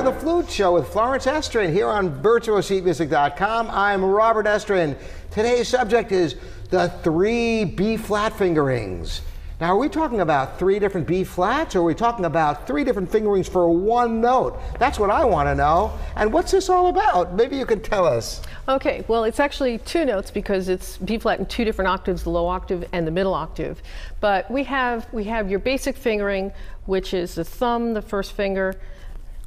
to the Flute Show with Florence Estrin here on VirtualSheetMusic.com. I'm Robert Estrin. Today's subject is the three B flat fingerings. Now, are we talking about three different B flats, or are we talking about three different fingerings for one note? That's what I want to know. And what's this all about? Maybe you can tell us. Okay, well, it's actually two notes because it's B flat in two different octaves, the low octave and the middle octave. But we have we have your basic fingering, which is the thumb, the first finger.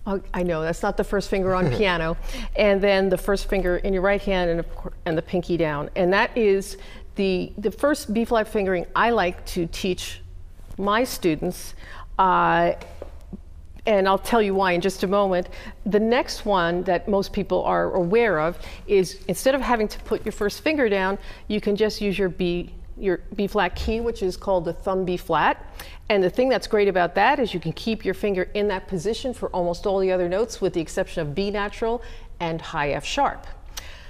Oh, I know that's not the first finger on piano, and then the first finger in your right hand and, and the pinky down, and that is the, the first B flat fingering I like to teach my students, uh, and I'll tell you why in just a moment. The next one that most people are aware of is instead of having to put your first finger down, you can just use your B your B flat key, which is called the thumb B flat. And the thing that's great about that is you can keep your finger in that position for almost all the other notes with the exception of B natural and high F sharp.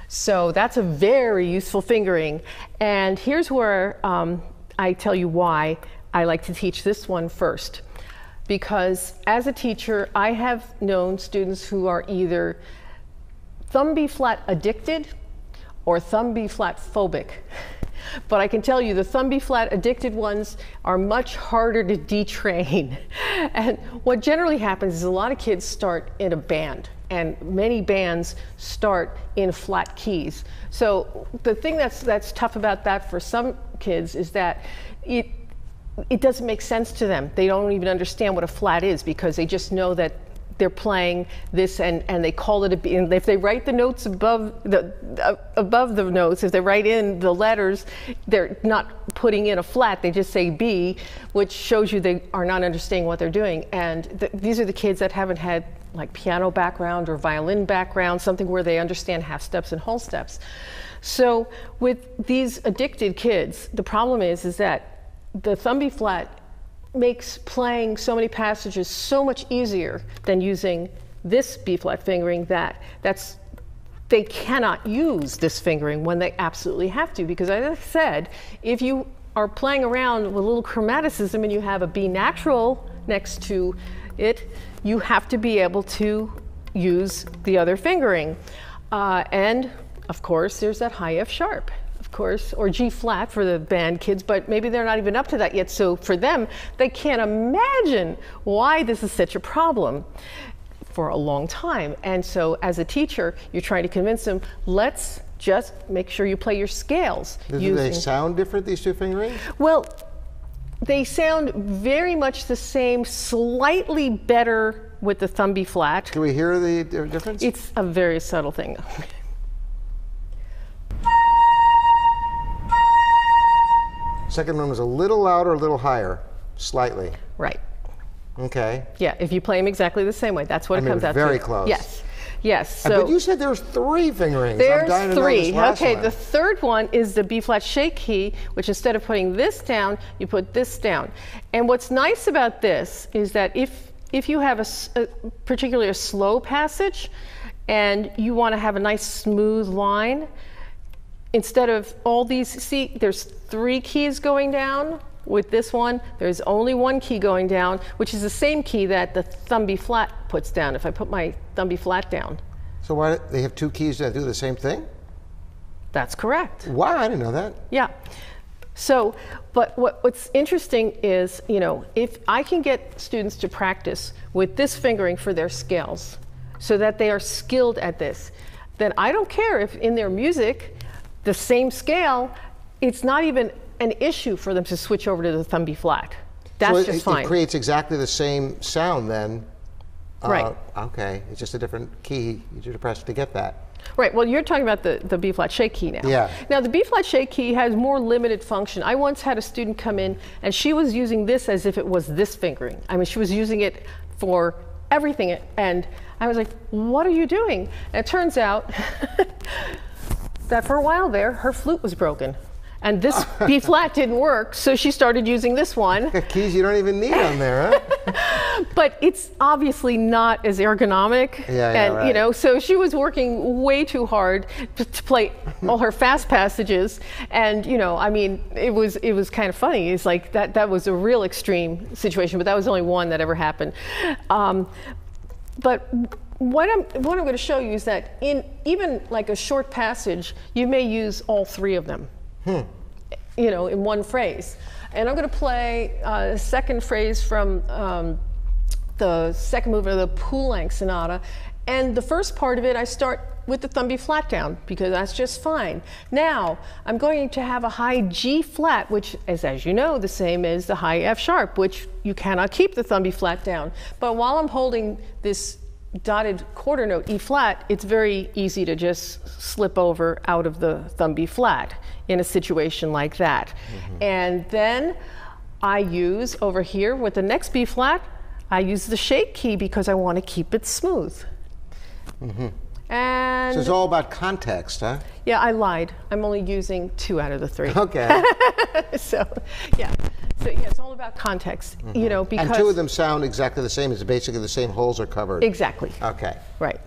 So that's a very useful fingering. And here's where um, I tell you why I like to teach this one first. Because as a teacher, I have known students who are either thumb B flat addicted or thumb B flat phobic. But I can tell you the thumb flat addicted ones are much harder to detrain. And what generally happens is a lot of kids start in a band and many bands start in flat keys. So the thing that's that's tough about that for some kids is that it it doesn't make sense to them. They don't even understand what a flat is because they just know that they're playing this and, and they call it a B. And if they write the notes above the uh, above the notes, if they write in the letters, they're not putting in a flat. They just say B, which shows you they are not understanding what they're doing. And th- these are the kids that haven't had like piano background or violin background, something where they understand half steps and whole steps. So with these addicted kids, the problem is is that the thumb B flat makes playing so many passages so much easier than using this B flat fingering that that's they cannot use this fingering when they absolutely have to because as I said, if you are playing around with a little chromaticism and you have a B natural next to it, you have to be able to use the other fingering. Uh, and of course, there's that high F sharp course, or G flat for the band kids, but maybe they're not even up to that yet. So for them, they can't imagine why this is such a problem for a long time. And so as a teacher, you're trying to convince them, let's just make sure you play your scales. Do using... they sound different, these two fingerings? Well, they sound very much the same, slightly better with the thumb B flat. Can we hear the difference? It's a very subtle thing. Second one was a little louder, a little higher, slightly. Right. Okay. Yeah, if you play them exactly the same way, that's what I it mean, comes out very to. Very close. Yes. Yes. Uh, so but you said there's three fingerings. There's three. okay. One. The third one is the B flat shake key, which instead of putting this down, you put this down. And what's nice about this is that if if you have a, a particularly a slow passage, and you want to have a nice smooth line, instead of all these, see, there's three keys going down. With this one, there's only one key going down, which is the same key that the thumb B flat puts down. If I put my thumb B flat down. So why they have two keys that do the same thing? That's correct. Wow, I didn't know that. Yeah. So, but what, what's interesting is, you know, if I can get students to practice with this fingering for their scales so that they are skilled at this, then I don't care if in their music the same scale, it's not even an issue for them to switch over to the thumb B flat. That's so it, just fine. It creates exactly the same sound then. Uh, right. Okay. It's just a different key you to press to get that. Right. Well, you're talking about the, the B flat shake key now. Yeah. Now, the B flat shake key has more limited function. I once had a student come in and she was using this as if it was this fingering. I mean, she was using it for everything. And I was like, what are you doing? And it turns out that for a while there, her flute was broken. And this B flat didn't work, so she started using this one. Keys you don't even need on there, huh? but it's obviously not as ergonomic. Yeah, yeah, and right. you know, so she was working way too hard to, to play all her fast passages. And you know, I mean, it was it was kind of funny. It's like that that was a real extreme situation, but that was only one that ever happened. Um, but what I'm what I'm going to show you is that in even like a short passage, you may use all three of them. You know, in one phrase. And I'm going to play a second phrase from um, the second movement of the Poulenc Sonata. And the first part of it, I start with the thumb B flat down because that's just fine. Now, I'm going to have a high G flat, which is, as you know, the same as the high F sharp, which you cannot keep the thumb B flat down. But while I'm holding this dotted quarter note E flat, it's very easy to just slip over out of the thumb B flat in a situation like that. Mm-hmm. And then I use over here with the next B flat, I use the shake key because I want to keep it smooth. Mm-hmm. And So it's all about context, huh? yeah, I lied. I'm only using two out of the three. Okay. so, yeah. So yeah, it's all about context. You mm-hmm. know, because and two of them sound exactly the same. It's basically the same holes are covered. exactly Okay. right.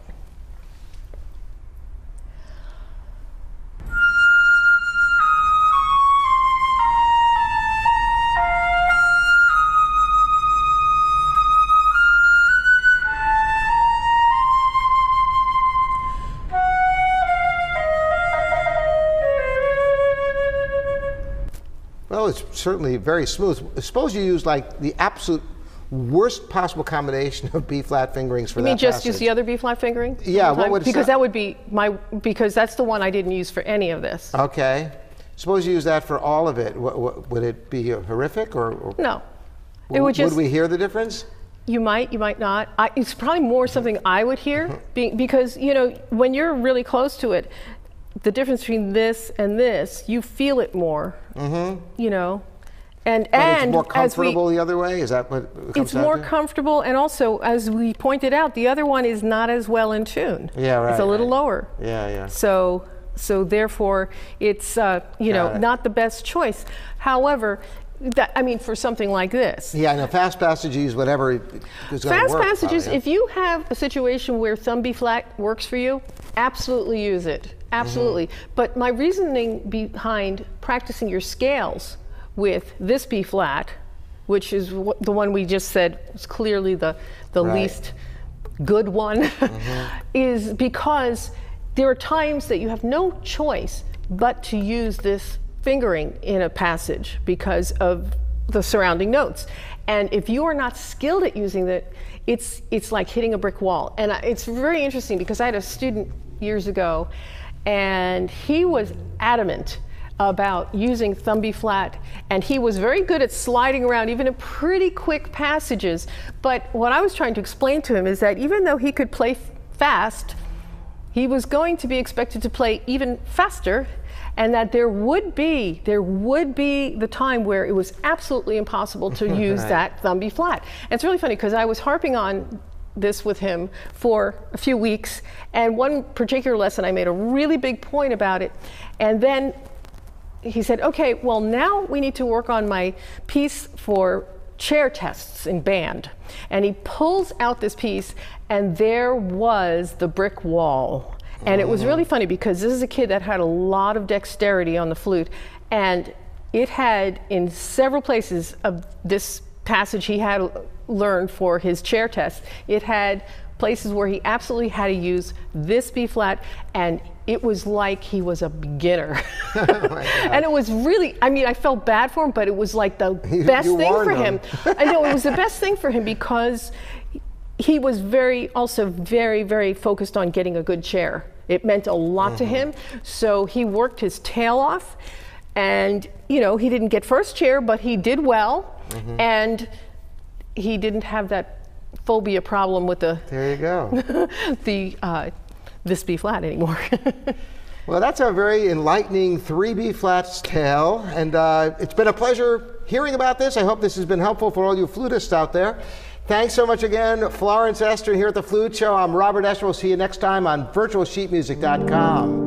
Certainly very smooth. Suppose you use like the absolute worst possible combination of B flat fingerings for You that mean just use the other B flat fingering? Yeah, what would because that would be my because that's the one I didn't use for any of this. Okay. Suppose you use that for all of it. What, what, would it be horrific or? or No, it would just Would we hear the difference? You might, you might not. I, it's probably more something I would hear be, because you know when you're really close to it, the difference between this and this, you feel it more. Mm-hmm. You know, and But and it's more as we, comfortable the other way. Is that what it comes it's more comfortable, and also as we pointed out, the other one is not as well in tune. Yeah, right, It's a little right. lower. Yeah, yeah. So, so therefore, it's uh, you know it. not the best choice. However, that I mean, for something like this, Yeah, in a fast passages, whatever is Fast work. passages, probably, if you have a situation where thumb B flat works for you, absolutely use it. Absolutely. Mm-hmm. But my reasoning behind practicing your scales with this B flat, which is wh- the one we just said was clearly the, the Right. least good one, Mm-hmm. is because there are times that you have no choice but to use this fingering in a passage because of the surrounding notes. And if you are not skilled at using it, it's it's like hitting a brick wall. And I- it's very interesting because I had a student years ago, and he was adamant about using thumb B flat, and he was very good at sliding around even in pretty quick passages. But what I was trying to explain to him is that even though he could play fast, he was going to be expected to play even faster and that there would be there would be the time where it was absolutely impossible to use Right. that thumb B flat. And it's really funny because I was harping on this with him for a few weeks and one particular lesson I made a really big point about it and then he said, okay, well, now we need to work on my piece for chair tests in band. And he pulls out this piece, and there was the brick wall. And it was mm-hmm. really funny because this is a kid that had a lot of dexterity on the flute, and it had in several places of this passage he had learned for his chair test, it had places where he absolutely had to use this B flat, and it was like he was a beginner. and it was really, I mean, I felt bad for him, but it was like the You- best you thing for him. I know it was the best thing for him because he was very, also very, very focused on getting a good chair. It meant a lot to him. So he worked his tail off. And, you know, he didn't get first chair, but he did well. And he didn't have that phobia problem with the, There you go. the uh, this B flat anymore. Well, that's a very enlightening 3B flats tale, and uh, it's been a pleasure hearing about this. I hope this has been helpful for all you flutists out there. Thanks so much again, Florence Estrin here at the Flute Show. I'm Robert Estrin. We'll see you next time on virtualsheetmusic.com.